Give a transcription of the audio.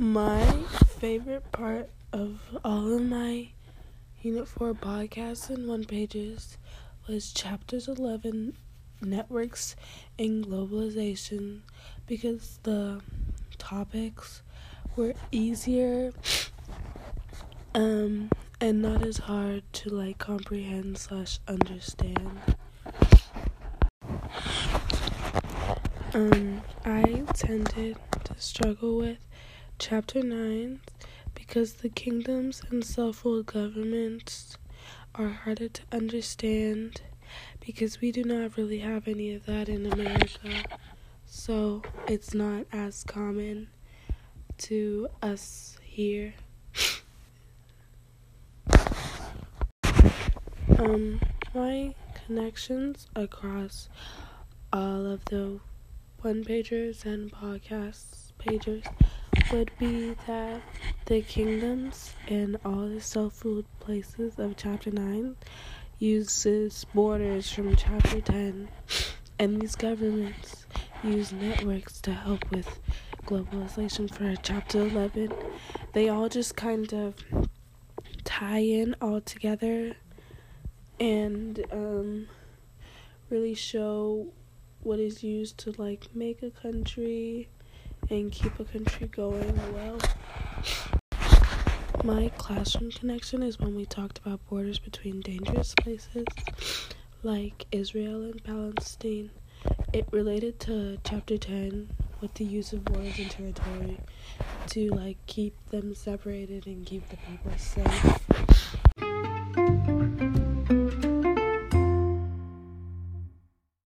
My favorite part of all of my Unit 4 podcasts and one pages was chapters 11 networks and globalization because the topics were easier um and not as hard to like comprehend slash understand. Um i tended to struggle with chapter 9 because the kingdoms and self-ruled governments are harder to understand because we do not really have any of that in america so it's not as common to us here. Um, my connections across all of the one pagers and podcasts pages would be that the kingdoms and all the self ruled places of chapter 9 uses borders from chapter 10 and these governments use networks to help with globalization for chapter 11 they all just kind of tie in all together and um, really show what is used to like make a country and keep a country going well. My classroom connection is when we talked about borders between dangerous places like Israel and Palestine. It related to chapter 10 with the use of borders and territory to like keep them separated and keep the people safe.